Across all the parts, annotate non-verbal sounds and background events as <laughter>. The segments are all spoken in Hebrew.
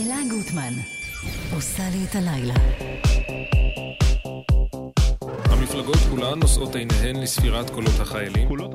אלה גוטמן, עושה לי את הלילה. המפלגות כולן נושאות עיניהן לספירת קולות החיילים. קולות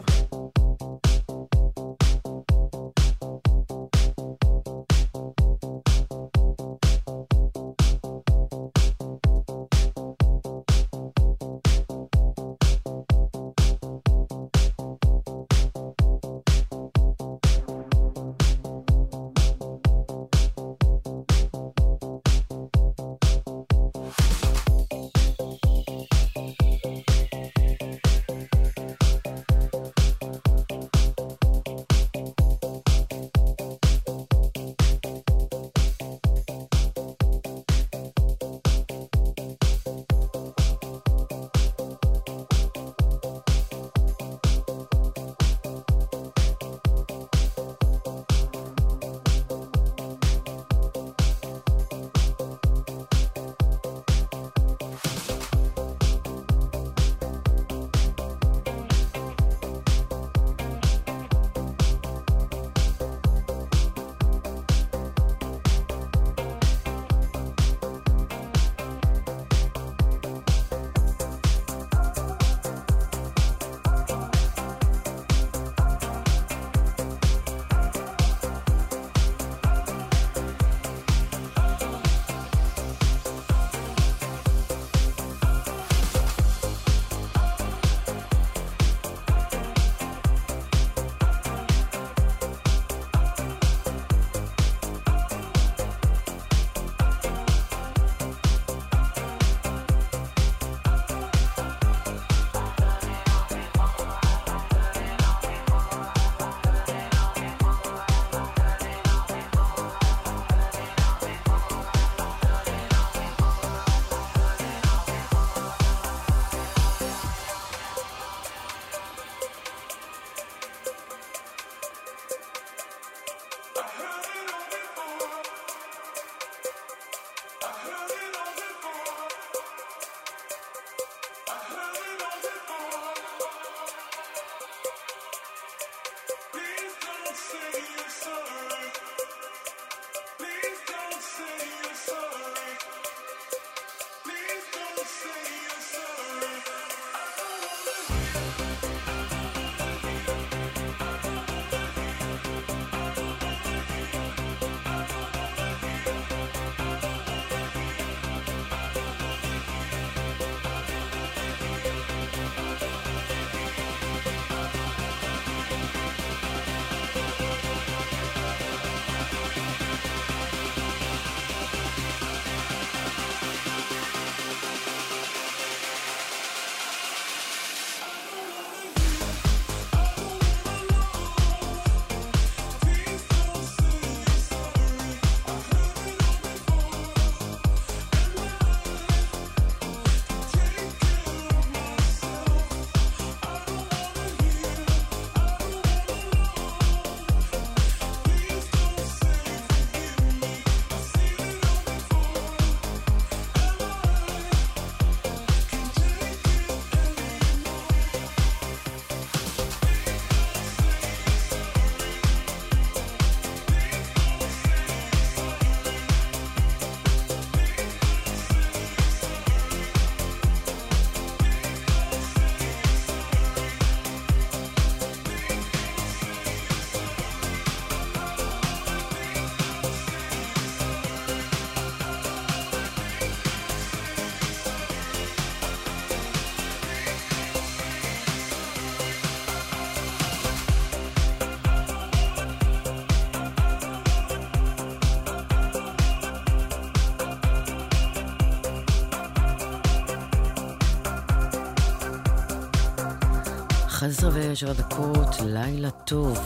עשר ושבע דקות, לילה טוב.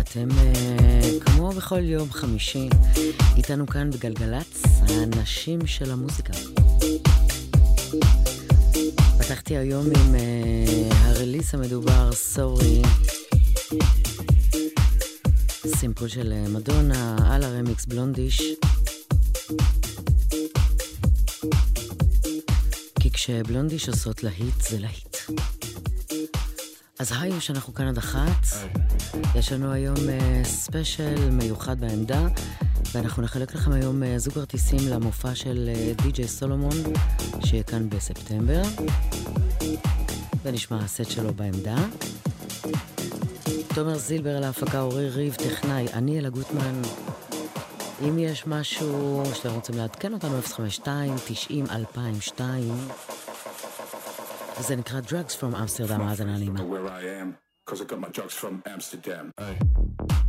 אתם, אה, כמו בכל יום חמישי, איתנו כאן בגלגלצ, האנשים של המוזיקה. פתחתי היום עם uh, הרליס המדובר, סורי, סימפול של אה, מדונה, על הרמיקס בלונדיש. כשבלונדיש עושות להיט זה להיט. אז היי, שאנחנו כאן עד אחת. יש לנו היום ספיישל uh, מיוחד בעמדה, ואנחנו נחלק לכם היום uh, זוג כרטיסים למופע של uh, די.ג'יי סולומון, שיהיה כאן בספטמבר. ונשמע הסט שלו בעמדה. תומר זילבר על ההפקה, אורי ריב, טכנאי, אני אלה גוטמן. אם יש משהו שאתם רוצים לעדכן אותנו, 052-90-2002. זה נקרא Drugs from Amsterdam, האזנה נעימה. Cause I got my drugs from Amsterdam. Hey.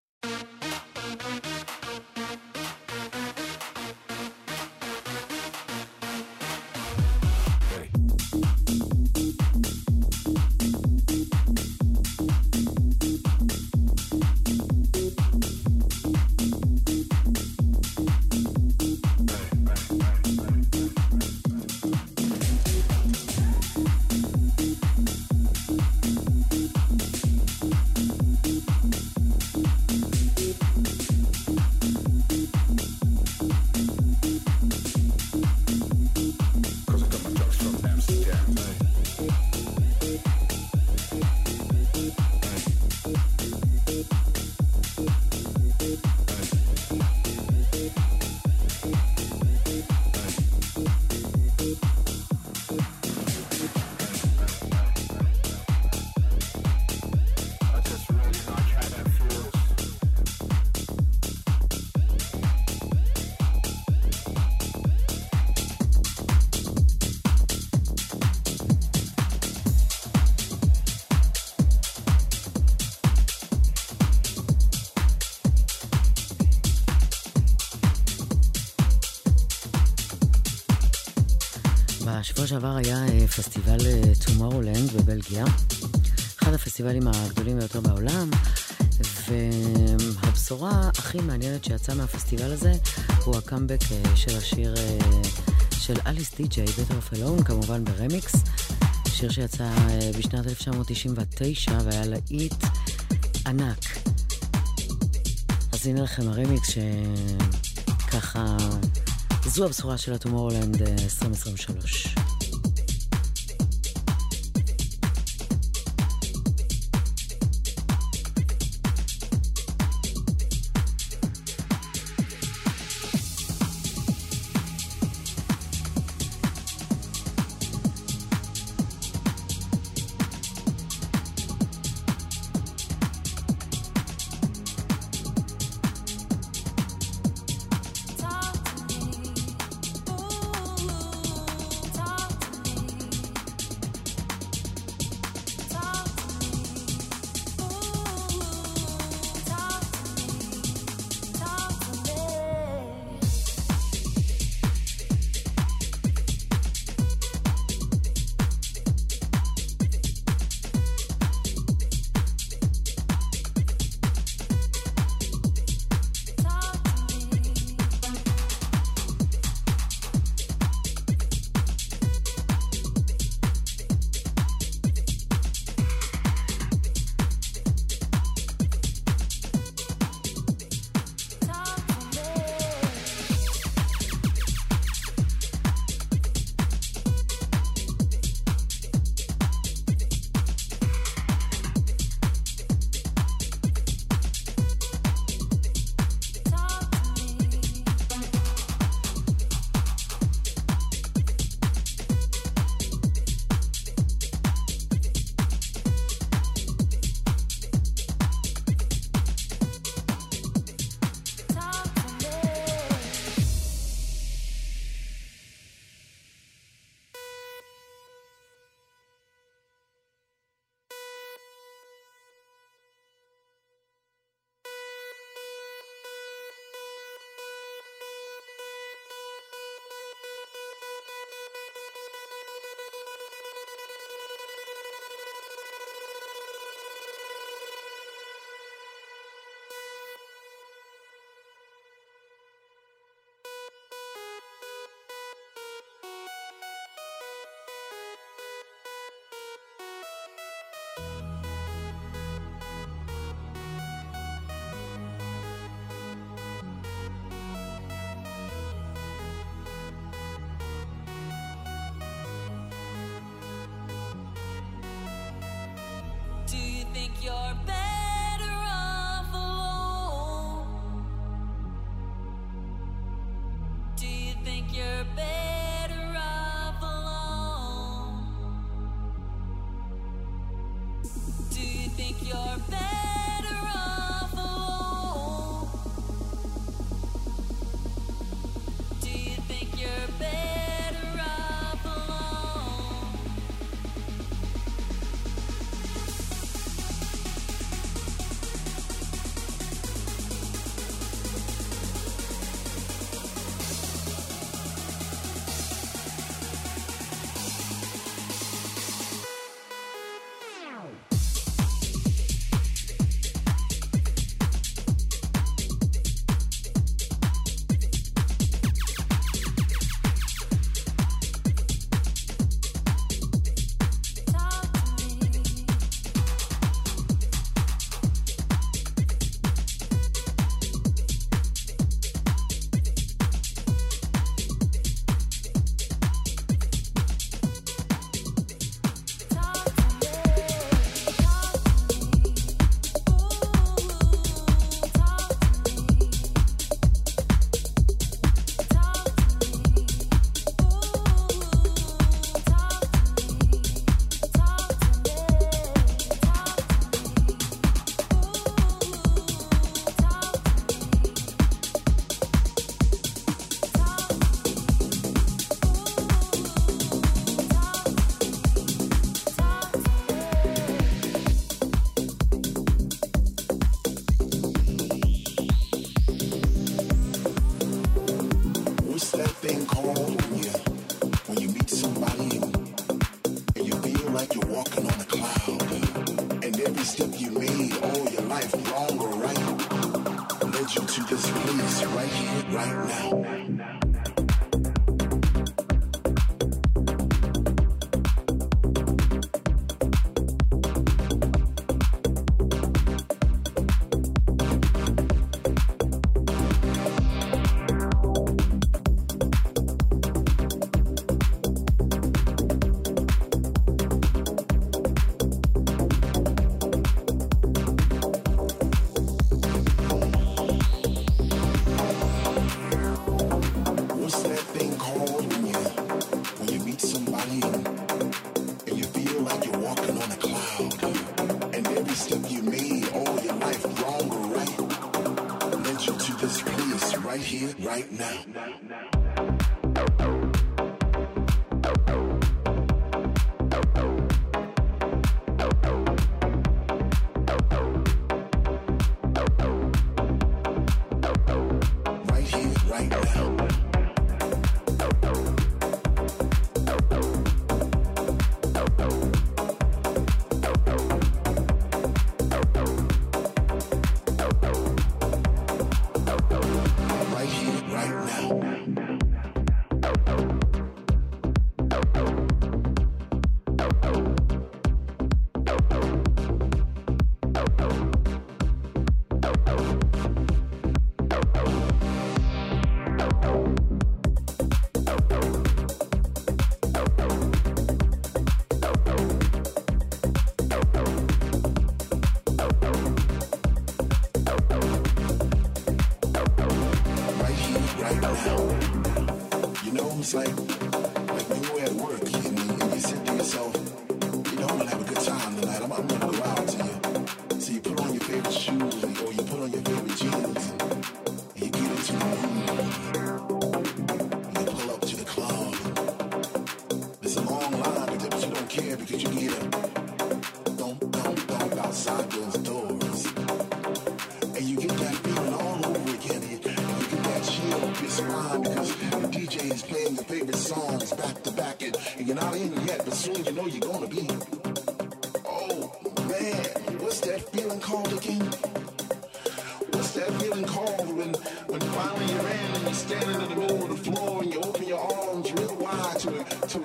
שעבר היה אה, פסטיבל אה, בבלגיה, אחד הפסטיבלים הגדולים ביותר בעולם, והבשורה הכי מעניינת שיצאה מהפסטיבל הזה הוא הקאמבק אה, של השיר של Alice Deejay, Better Off Alone, כמובן ברמיקס, שיר שיצא בשנת 1999 והיה להיט ענק. אז הנה לכם הרמיקס שככה, זו הבשורה של הטומורלנד 2023. think you're better. What's that thing called when you when you meet somebody and, you feel like you're walking on a cloud, and every step you made all your life, wrong or right, led you to this place right here, right now.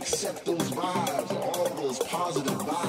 accept those vibes, all those positive vibes.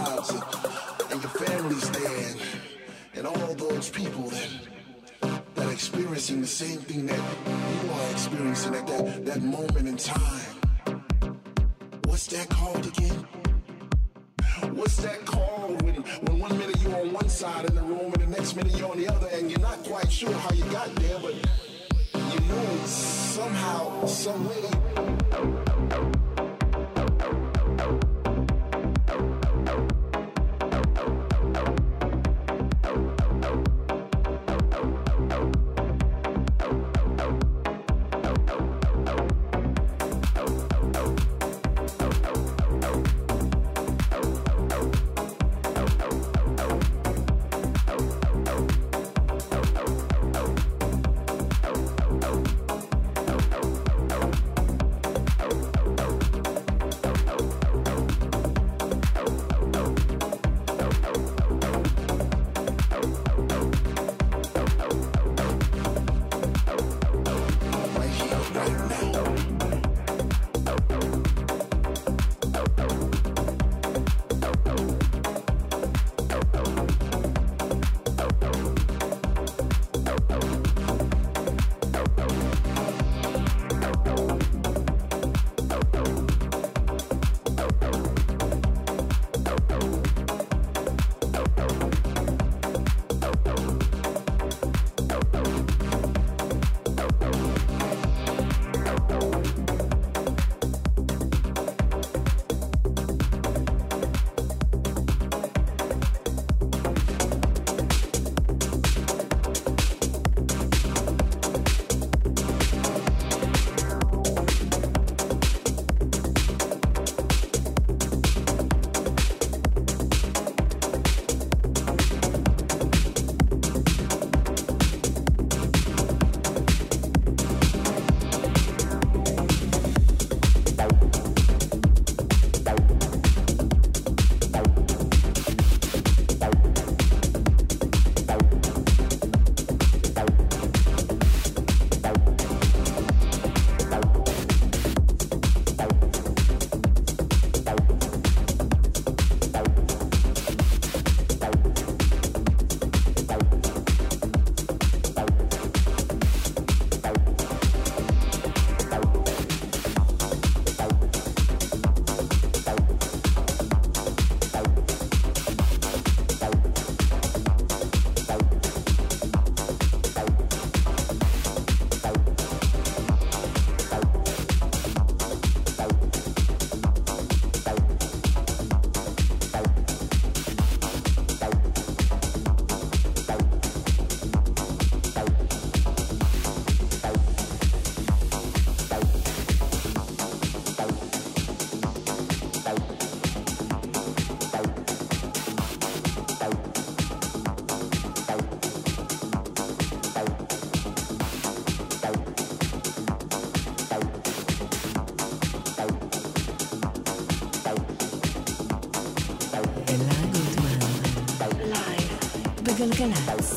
גלגלצ.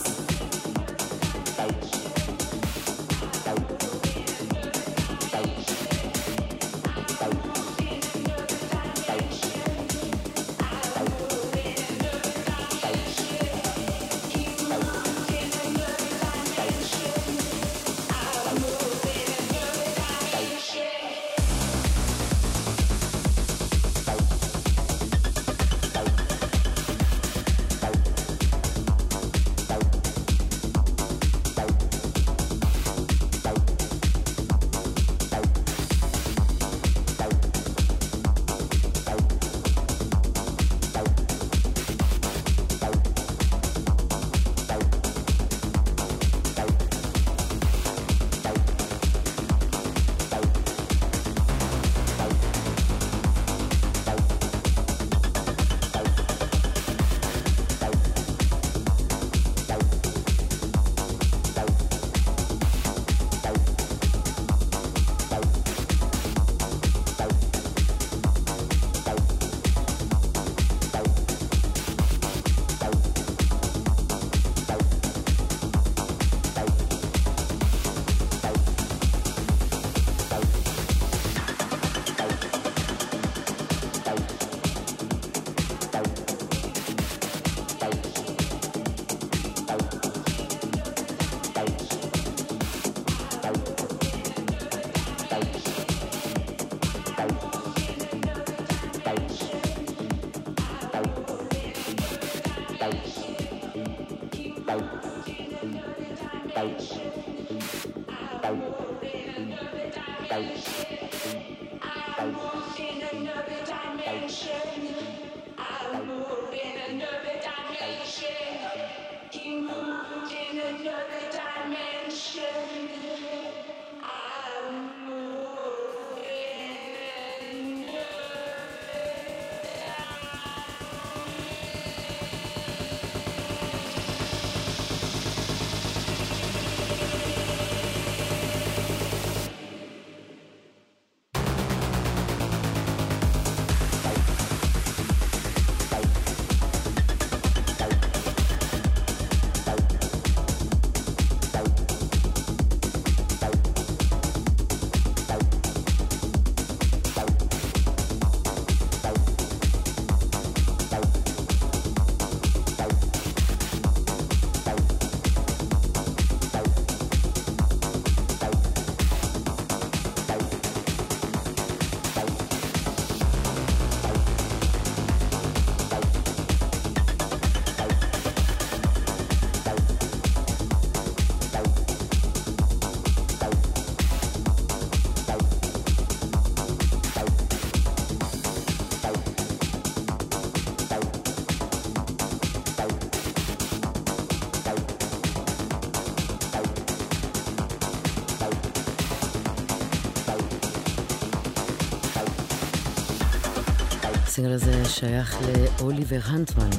הסינגל הזה שייך לאוליבר הנטמן,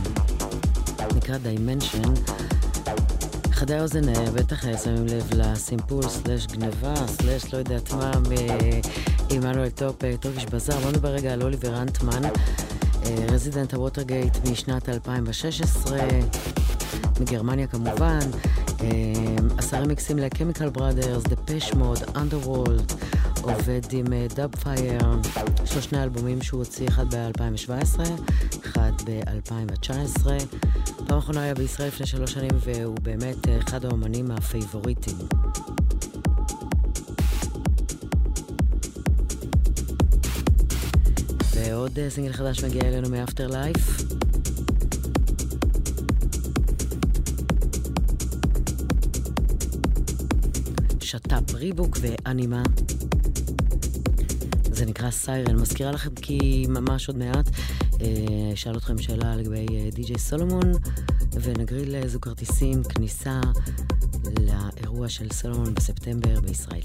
נקרא Dimension. חדי האוזן אה, בטח אה, שמים לב לסימפול, slash גניבה, slash לא יודעת מה, מ Emmanuel Top, אה, Turkish Bazar. בוא נדבר רגע על אוליבר הנטמן, resident הווטרגייט משנת 2016, מגרמניה כמובן. עשה רמיקסים ל Chemical Brothers, Depeche Mode, Underworld. עובד עם Dubfire, יש לו שני אלבומים שהוא הוציא, אחד ב-2017, אחד ב-2019. פעם אחרונה היה בישראל לפני שלוש שנים, והוא באמת אה, אחד האומנים הפייבוריטים. ועוד אה, סינגל חדש מגיע אלינו מ Afterlife. שת"פ ריבוק ואנימה. זה נקרא סיירן. מזכירה לכם כי ממש עוד מעט אה, אשאל אתכם שאלה לגבי אה, די.ג'יי סולומון, ונגריל איזו כרטיסים כניסה לאירוע של סולומון בספטמבר בישראל.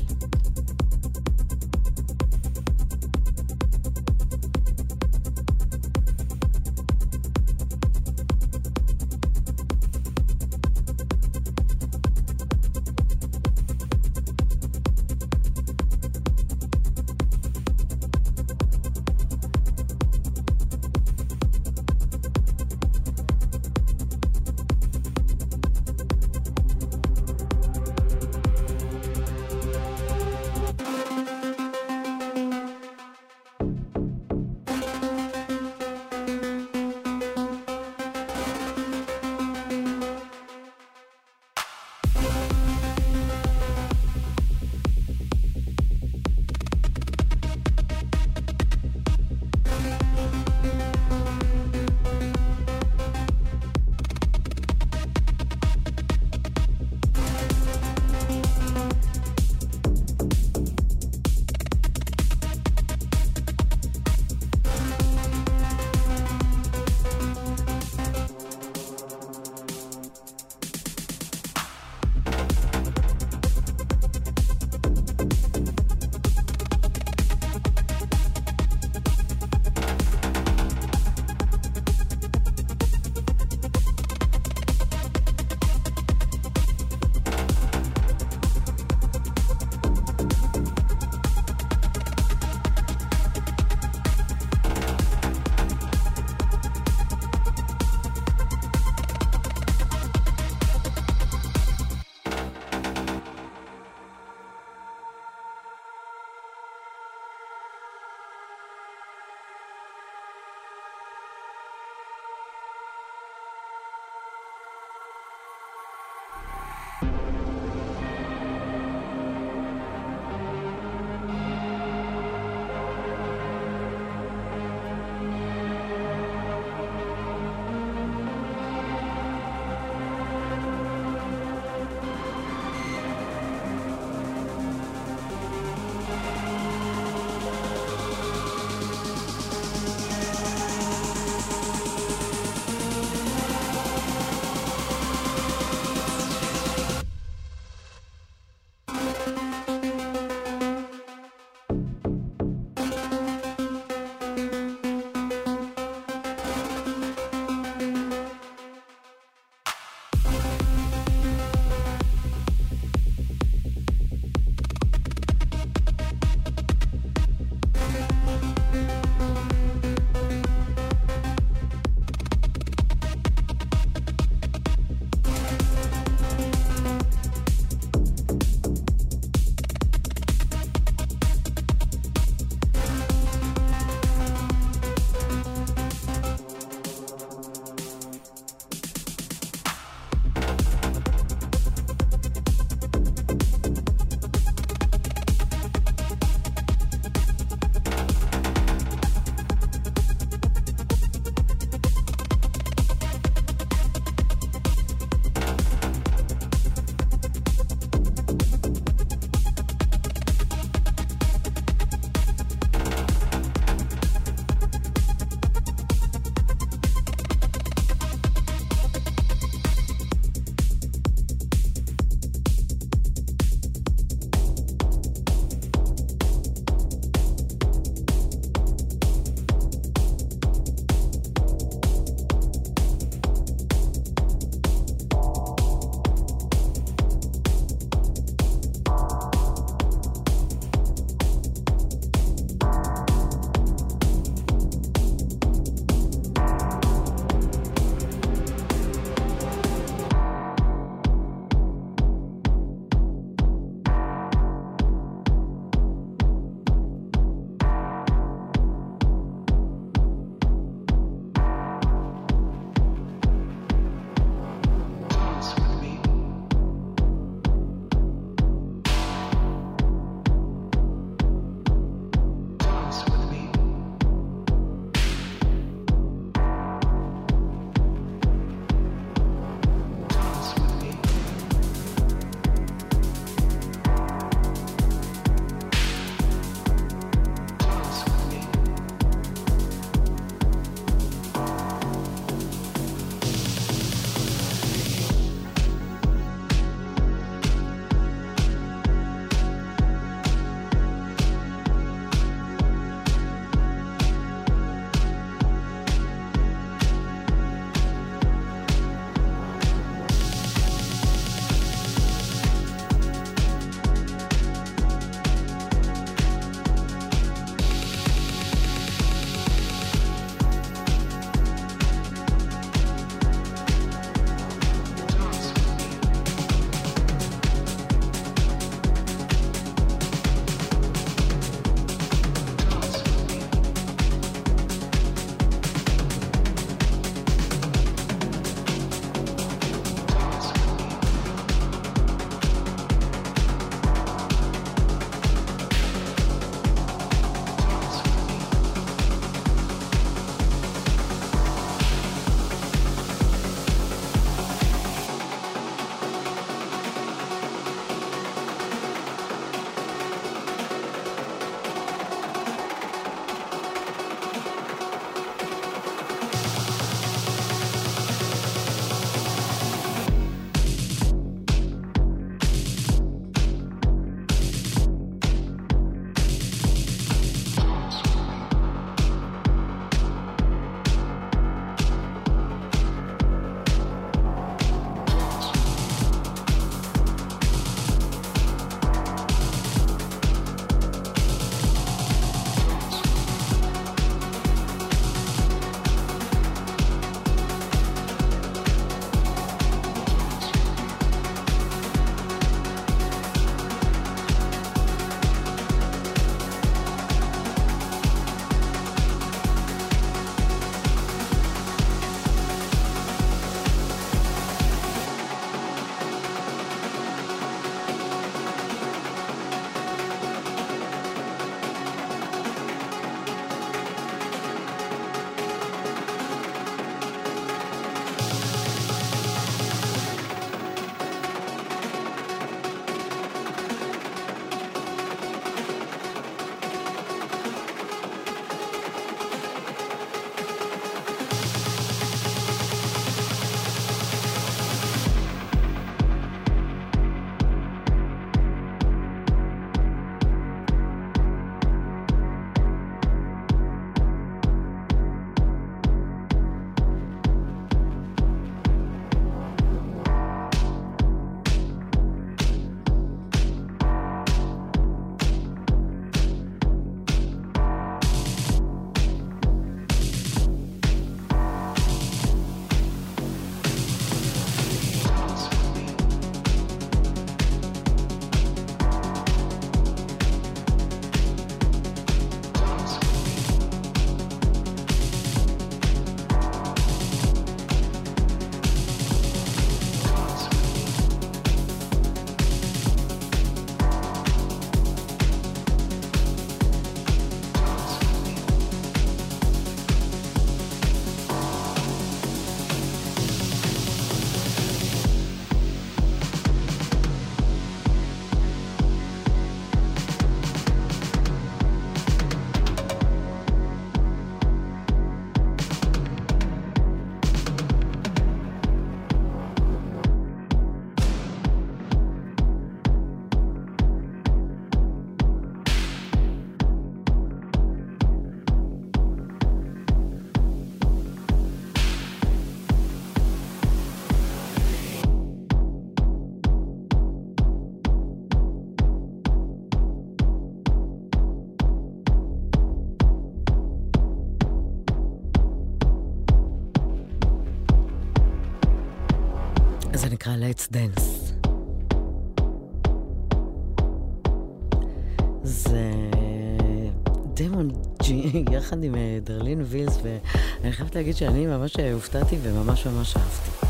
<laughs> יחד עם אה, דרלין וילס, ואני חייבת להגיד שאני ממש אה, הופתעתי וממש ממש אהבתי.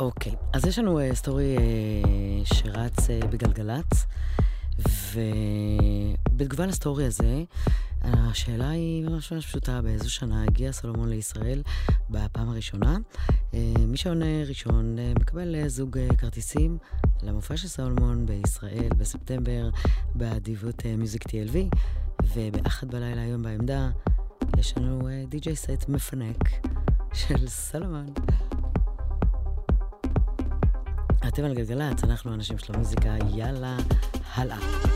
אוקיי, אז יש לנו uh, סטורי שרץ בגלגלצ, ובתגובה לסטורי הזה, השאלה היא ממש ממש פשוטה, באיזו שנה הגיע סולומון לישראל בפעם הראשונה? אה, מי שעונה ראשון אה, מקבל אה, זוג כרטיסים למופע של סולומון בישראל בספטמבר באדיבות מיוזיק TLV, ובאחד בלילה היום בעמדה יש לנו די.ג'יי סט מפנק של סולומון. אתם על גלגלצ, אנחנו אנשים של המוזיקה, יאללה, הלאה.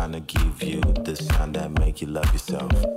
trying to give you the sign that make you love yourself.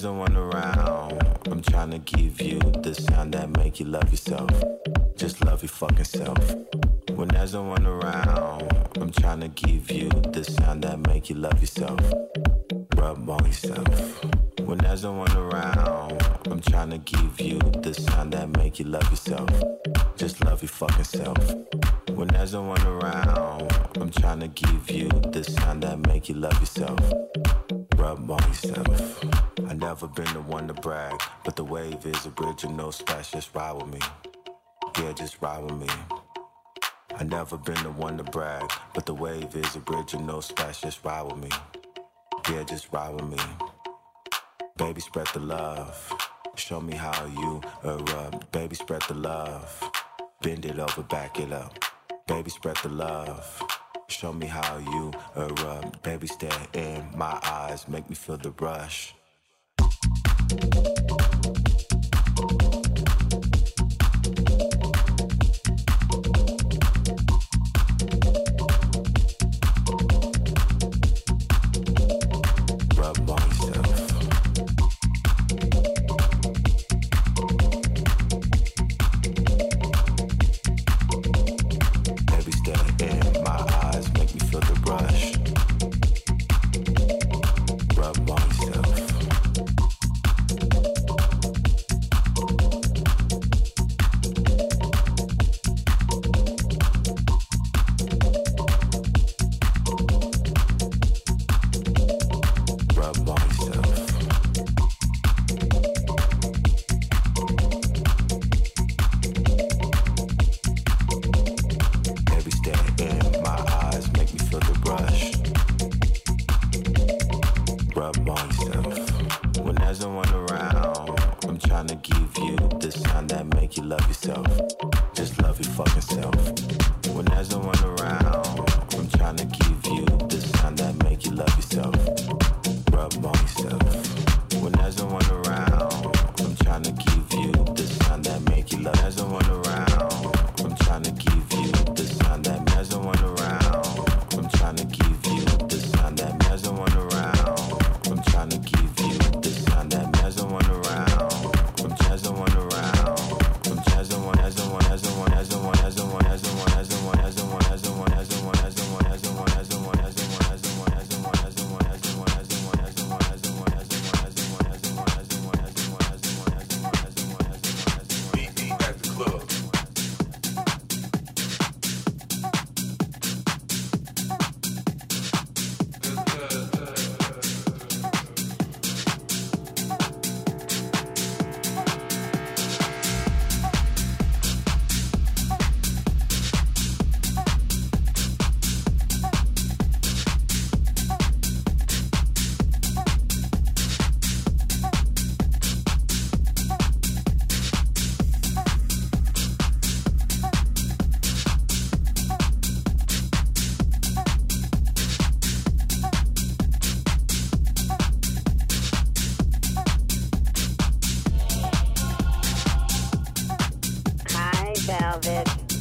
there's no one around. I'm trying to give you the sound that make you love yourself. Just love your fucking self. When there's no one around, I'm trying to give you the sound that make you love yourself. Rub on yourself. When there's no one around, I'm trying to give you the sound that make you love yourself. Just love your fucking self. When there's no one around, I'm trying to give you the sound that make you love yourself rub myself. I never been the one to brag, but the wave is original splash. Just ride with me. Yeah, just ride with me. I never been the one to brag, but the wave is original splash. Just ride with me. Yeah, just ride with me. Baby, spread the love. Show me how you erupt. Baby, spread the love. Bend it over, back it up. Baby, spread the love. Show me how you erupt. Baby, stare in my eyes. Make me feel the rush.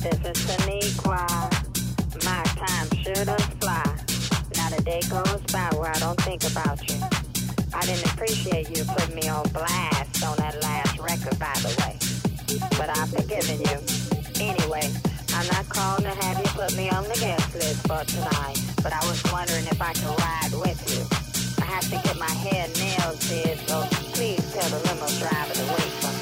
This is Saniqua. My time sure does fly. Not a day goes by where I don't think about you. I didn't appreciate you putting me on blast on that last record, by the way. But I've forgiven you. Anyway, I'm not calling to have you put me on the guest list for tonight, but I was wondering if I could ride with you. I have to get my hair nails did, so please tell the limo driver to wait for me.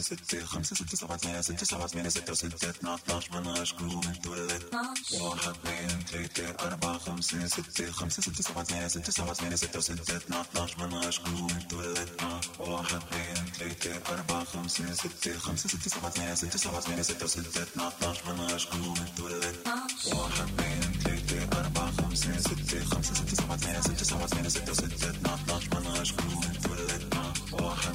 ستة خمسة ستة سبعة ثمانية ستة سبعة ثمانية ستة ستة اثنين اتناش مناش جروب متولد واحد اثنين ثلاثة أربعة خمسة ستة خمسة ستة سبعة ثمانية ستة سبعة ثمانية ستة ستة اثنين اتناش مناش جروب متولد واحد اثنين ثلاثة أربعة خمسة ستة خمسة ستة سبعة ثمانية ستة سبعة ثمانية ستة ستة اثنين اتناش مناش جروب متولد واحد اثنين ثلاثة أربعة خمسة ستة خمسة ستة سبعة ثمانية ستة سبعة ثمانية ستة ستة اثنين اتناش مناش جروب متولد واحد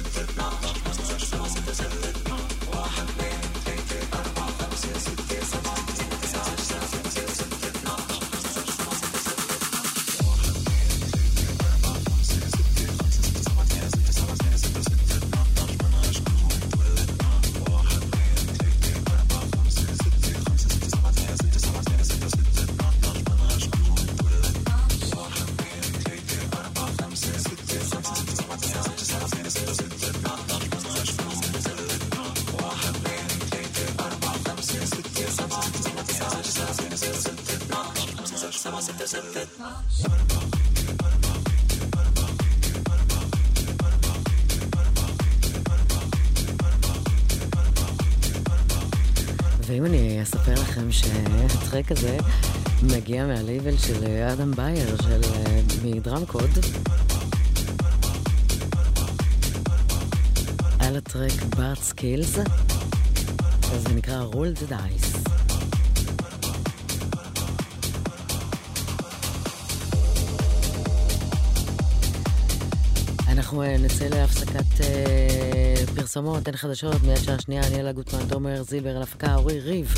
שה track הזה מגיע מהלייבל של אדם בייר, של אה, מ Drumcode. על ה track בארט סקילס, זה נקרא Roll the Dice. אנחנו אה, נצא להפסקת אה, פרסומות, אין חדשות, מיד שעה שנייה, אני אלה גוטמן, תומר זילבר, על הפקה, אורי ריב,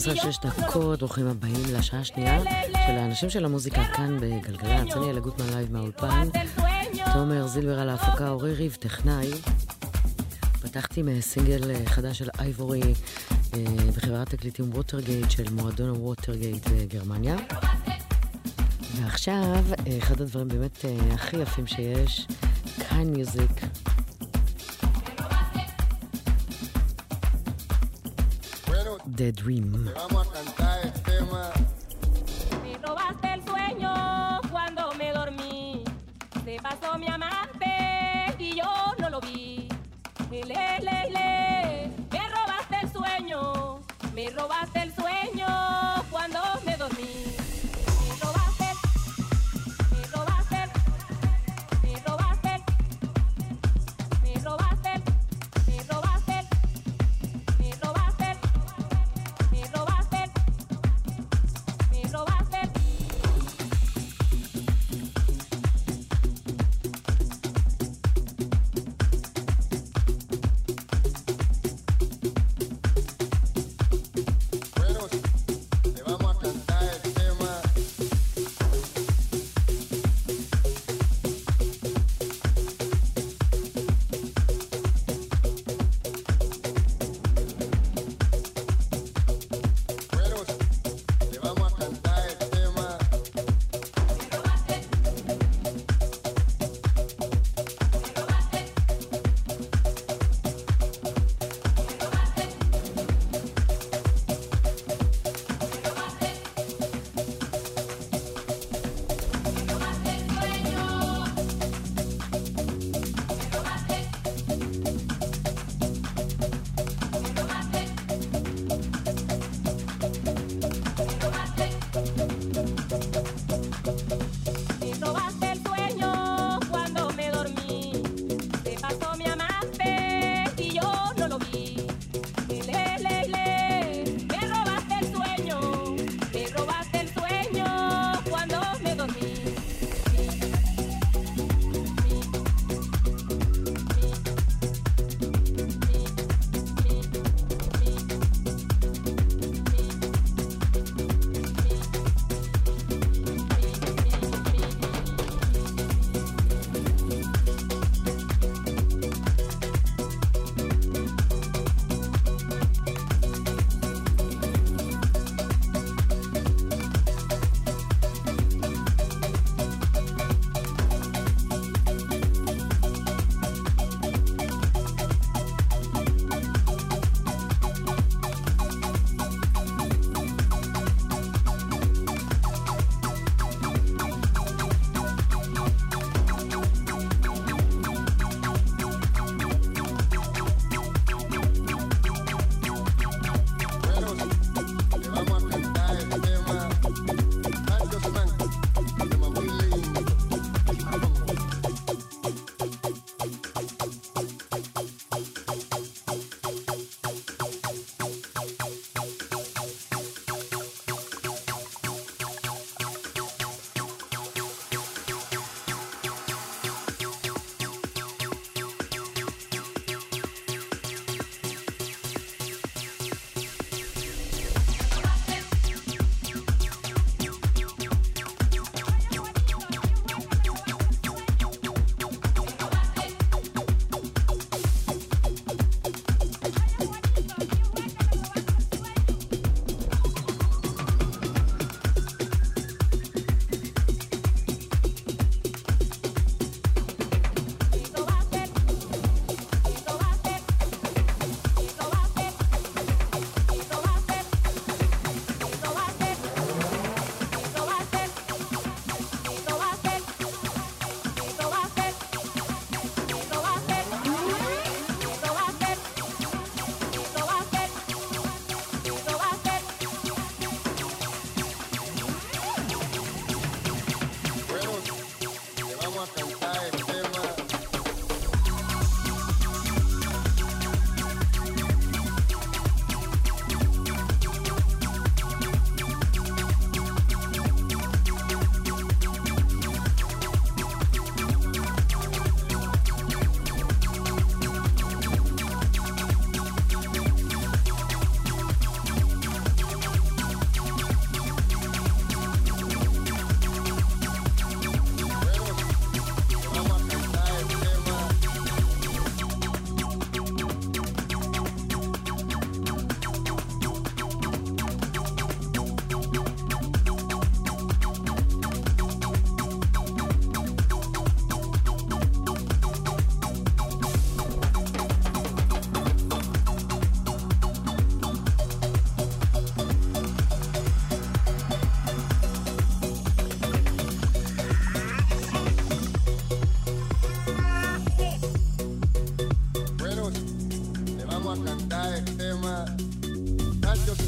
12 דקות, ברוכים הבאים לשעה השנייה של האנשים של המוזיקה כאן בגלגלצ. אני אלה גוטמן live מהאולפן. תומר זילבר על ההפקה, אורי ריב, טכנאי. פתחתי מסינגל אה, חדש של אייבורי אה, בחברת תקליטים ווטרגייט של מועדון הווטרגייט בגרמניה. ועכשיו, אה, אחד הדברים באמת הכי יפים שיש, Keinemusik. Dream.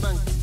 bank.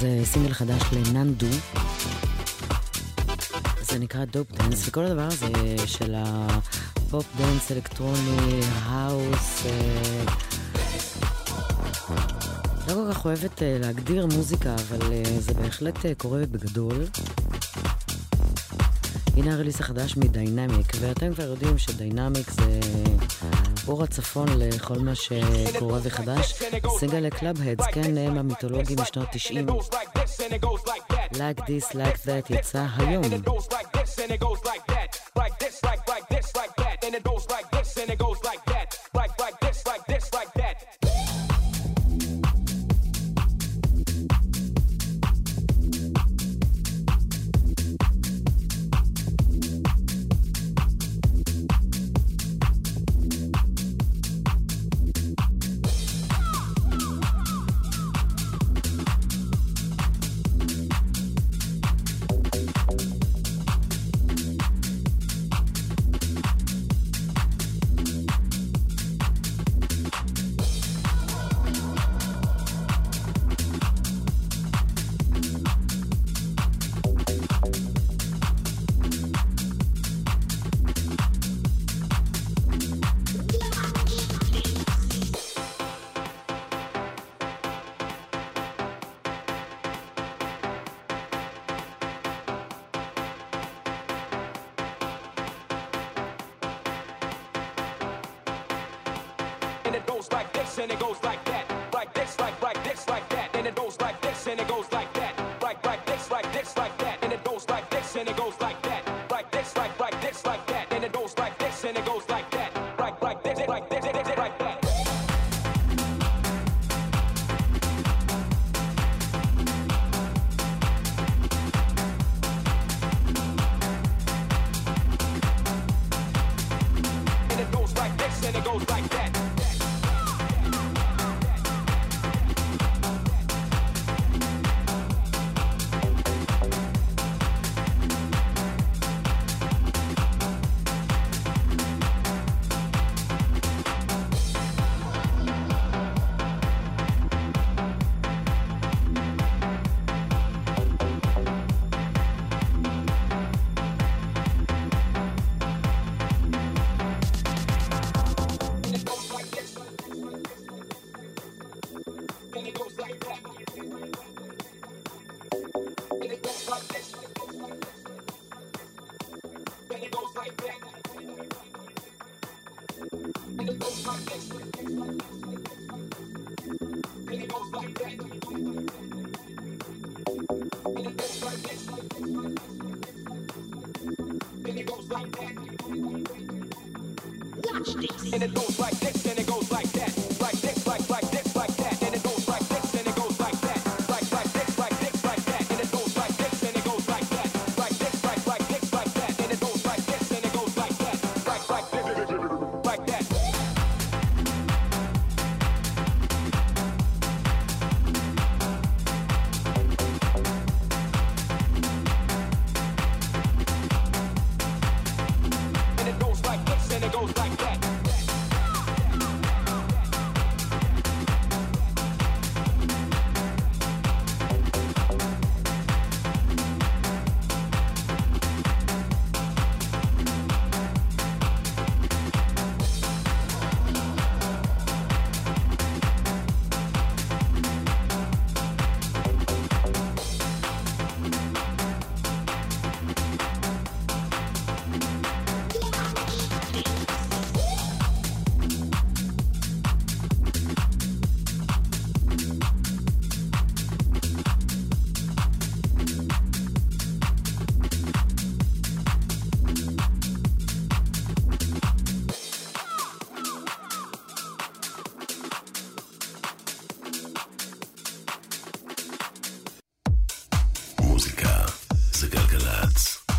זה סינגל חדש לננדו. זה נקרא Dope Dance, וכל הדבר הזה של ה pop dance, אלקטרוני, house, אה, לא כל כך אוהבת אה, להגדיר מוזיקה, אבל אה, זה בהחלט קורה בגדול. הנה ה release החדש מ Diynamic, ואתם כבר יודעים ש Diynamic זה אור הצפון לכל מה שקורה וחדש. סינגל לקלאב-הדס, כן, הם המיתולוגים משנות 90. Like this, like that, יצא היום.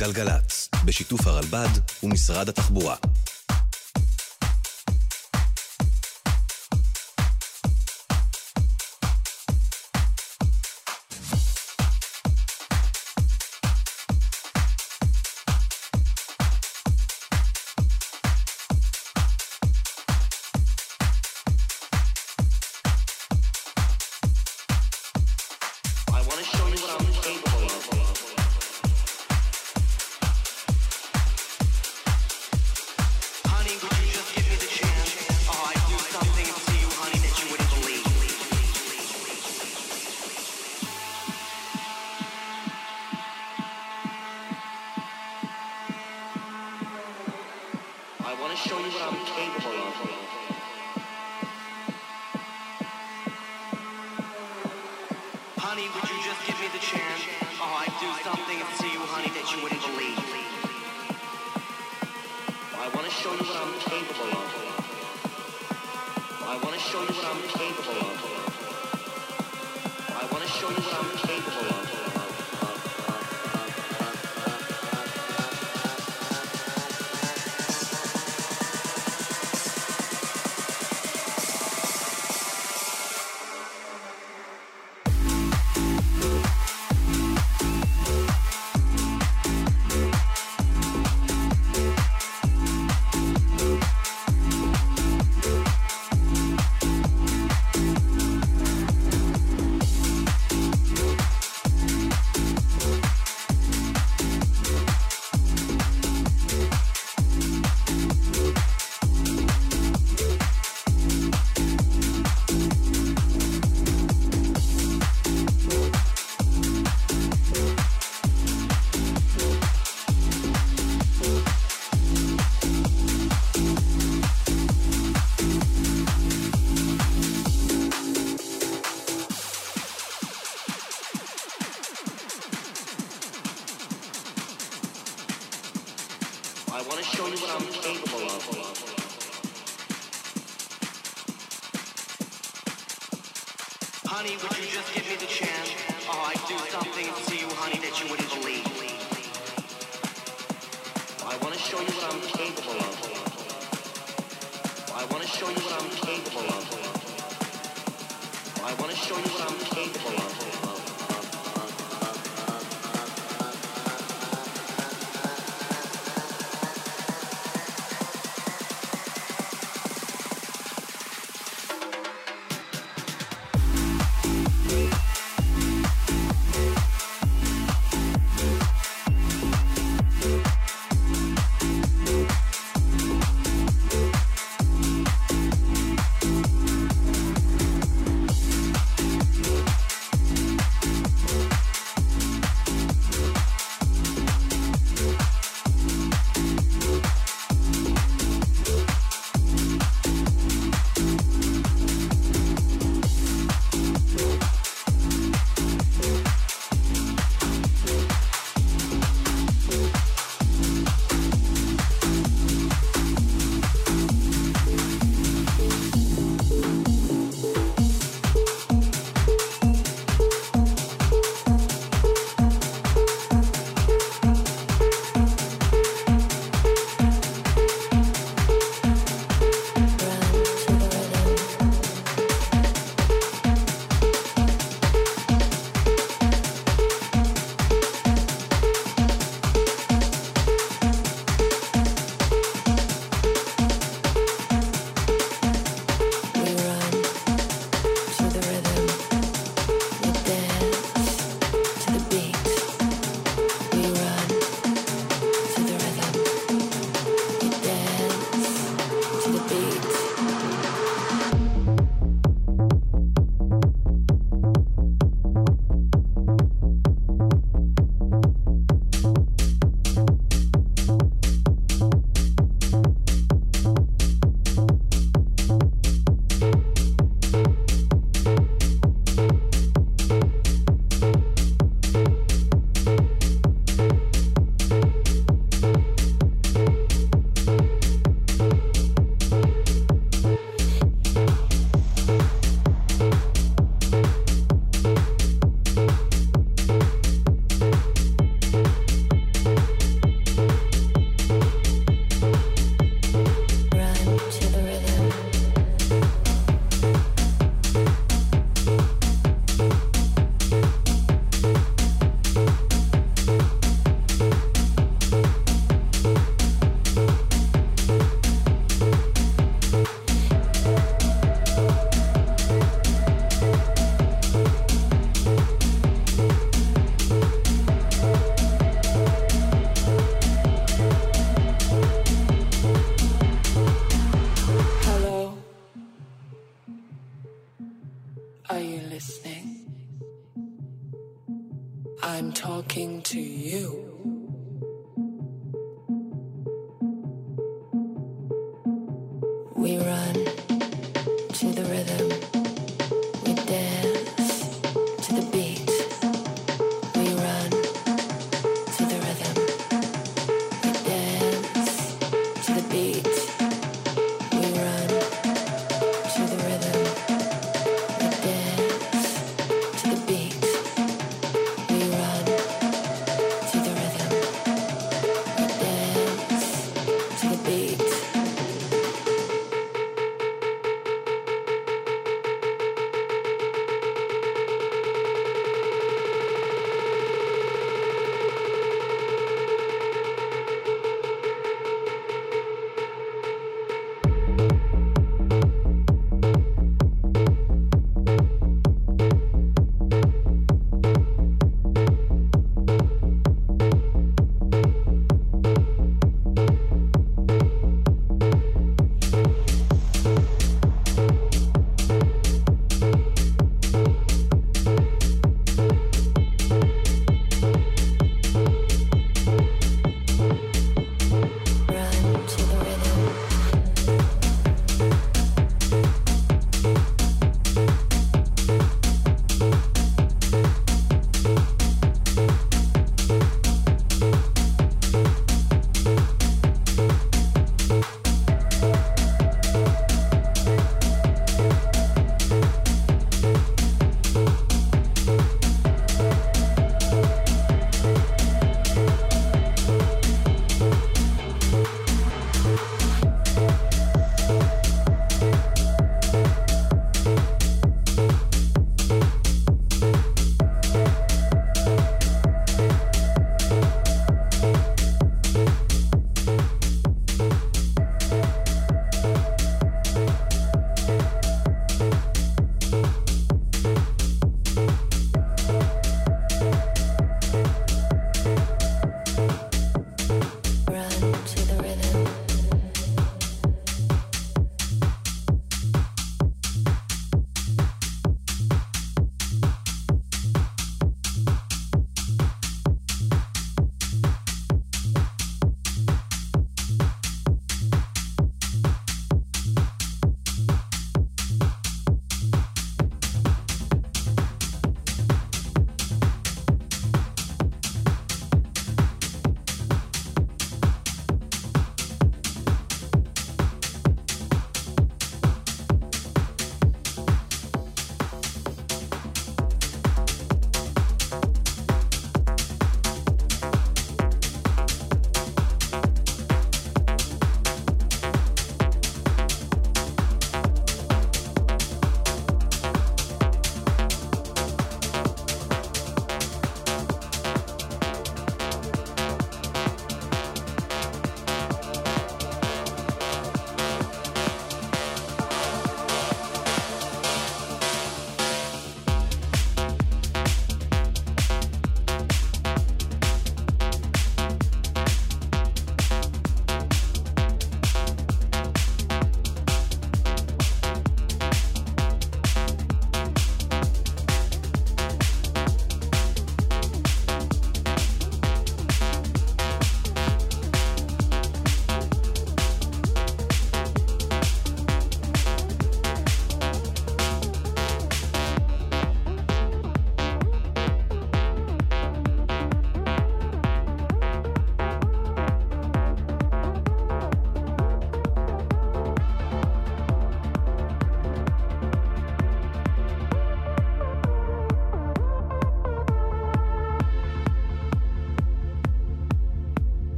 גלגלצ, בשיתוף הרלב"ד ומשרד התחבורה. Honey, would you just give me the chance? Oh, I'd do something to you, honey, that you wouldn't believe. I want to show you what I'm capable of. I want to show you what I'm capable of. I want to show you what I'm capable of.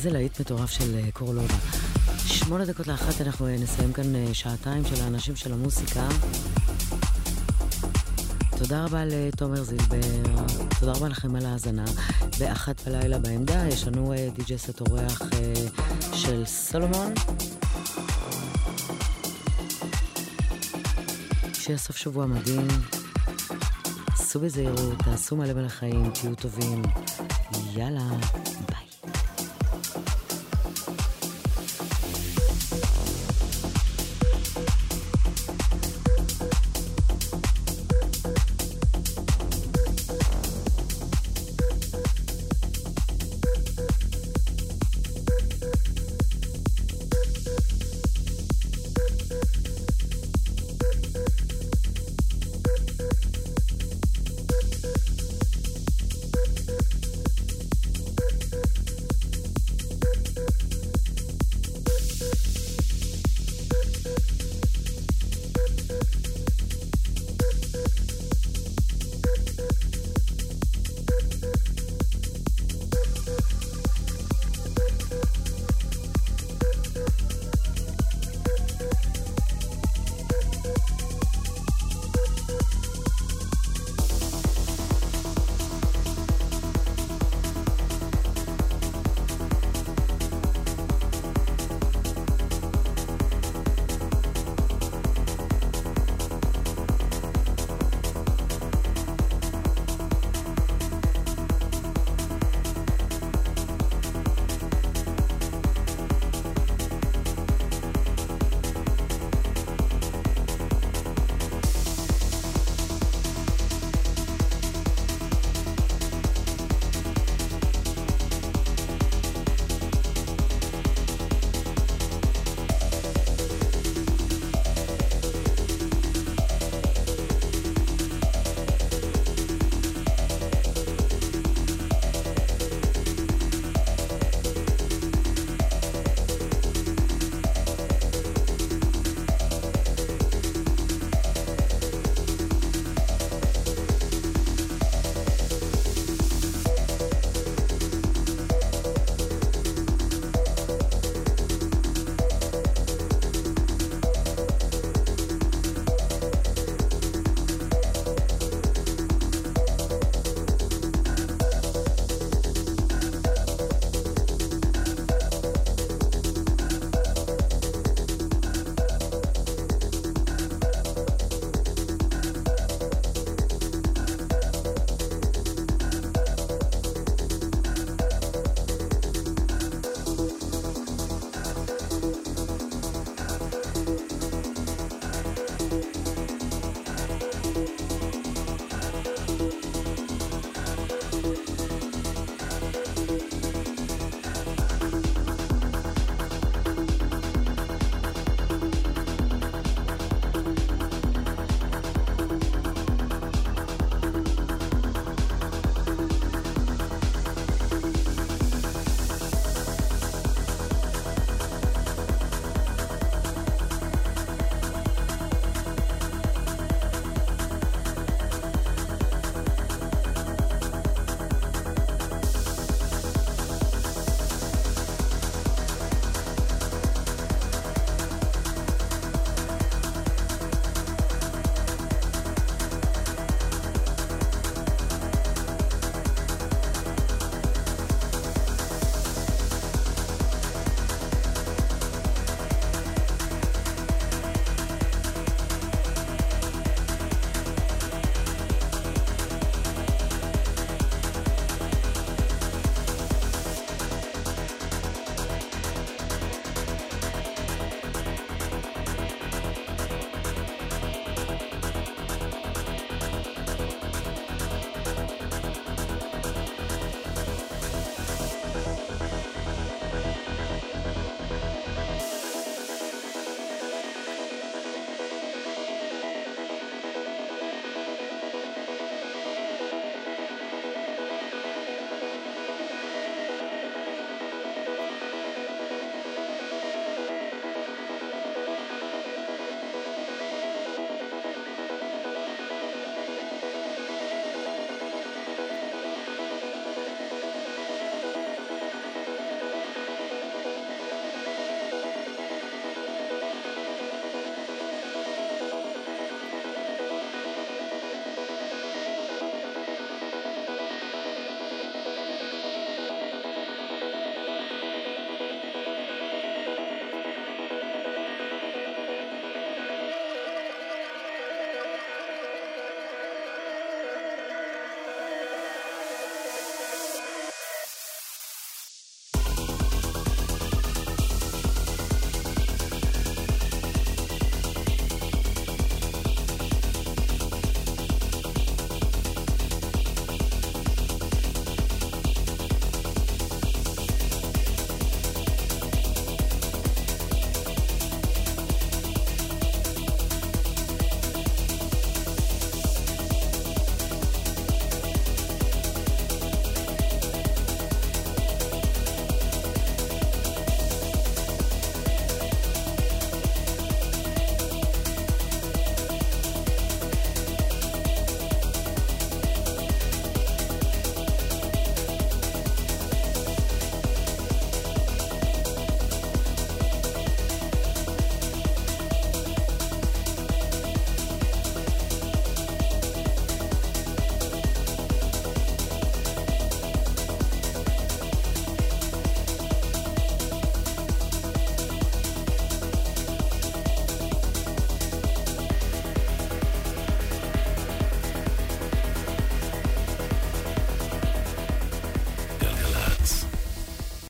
איזה להיט מטורף של אה, קורלובה. שמונה דקות לאחת אנחנו אה, נסיים כאן אה, שעתיים של האנשים של המוסיקה. תודה רבה לתומר זילבר, תודה רבה לכם על ההאזנה. באחת בלילה בעמדה יש לנו די.ג'י סט אורח של סולומון. שיהיה סוף שבוע מדהים. סעו בזהירות, תעשו מלא מלא חיים, תהיו טובים. יאללה,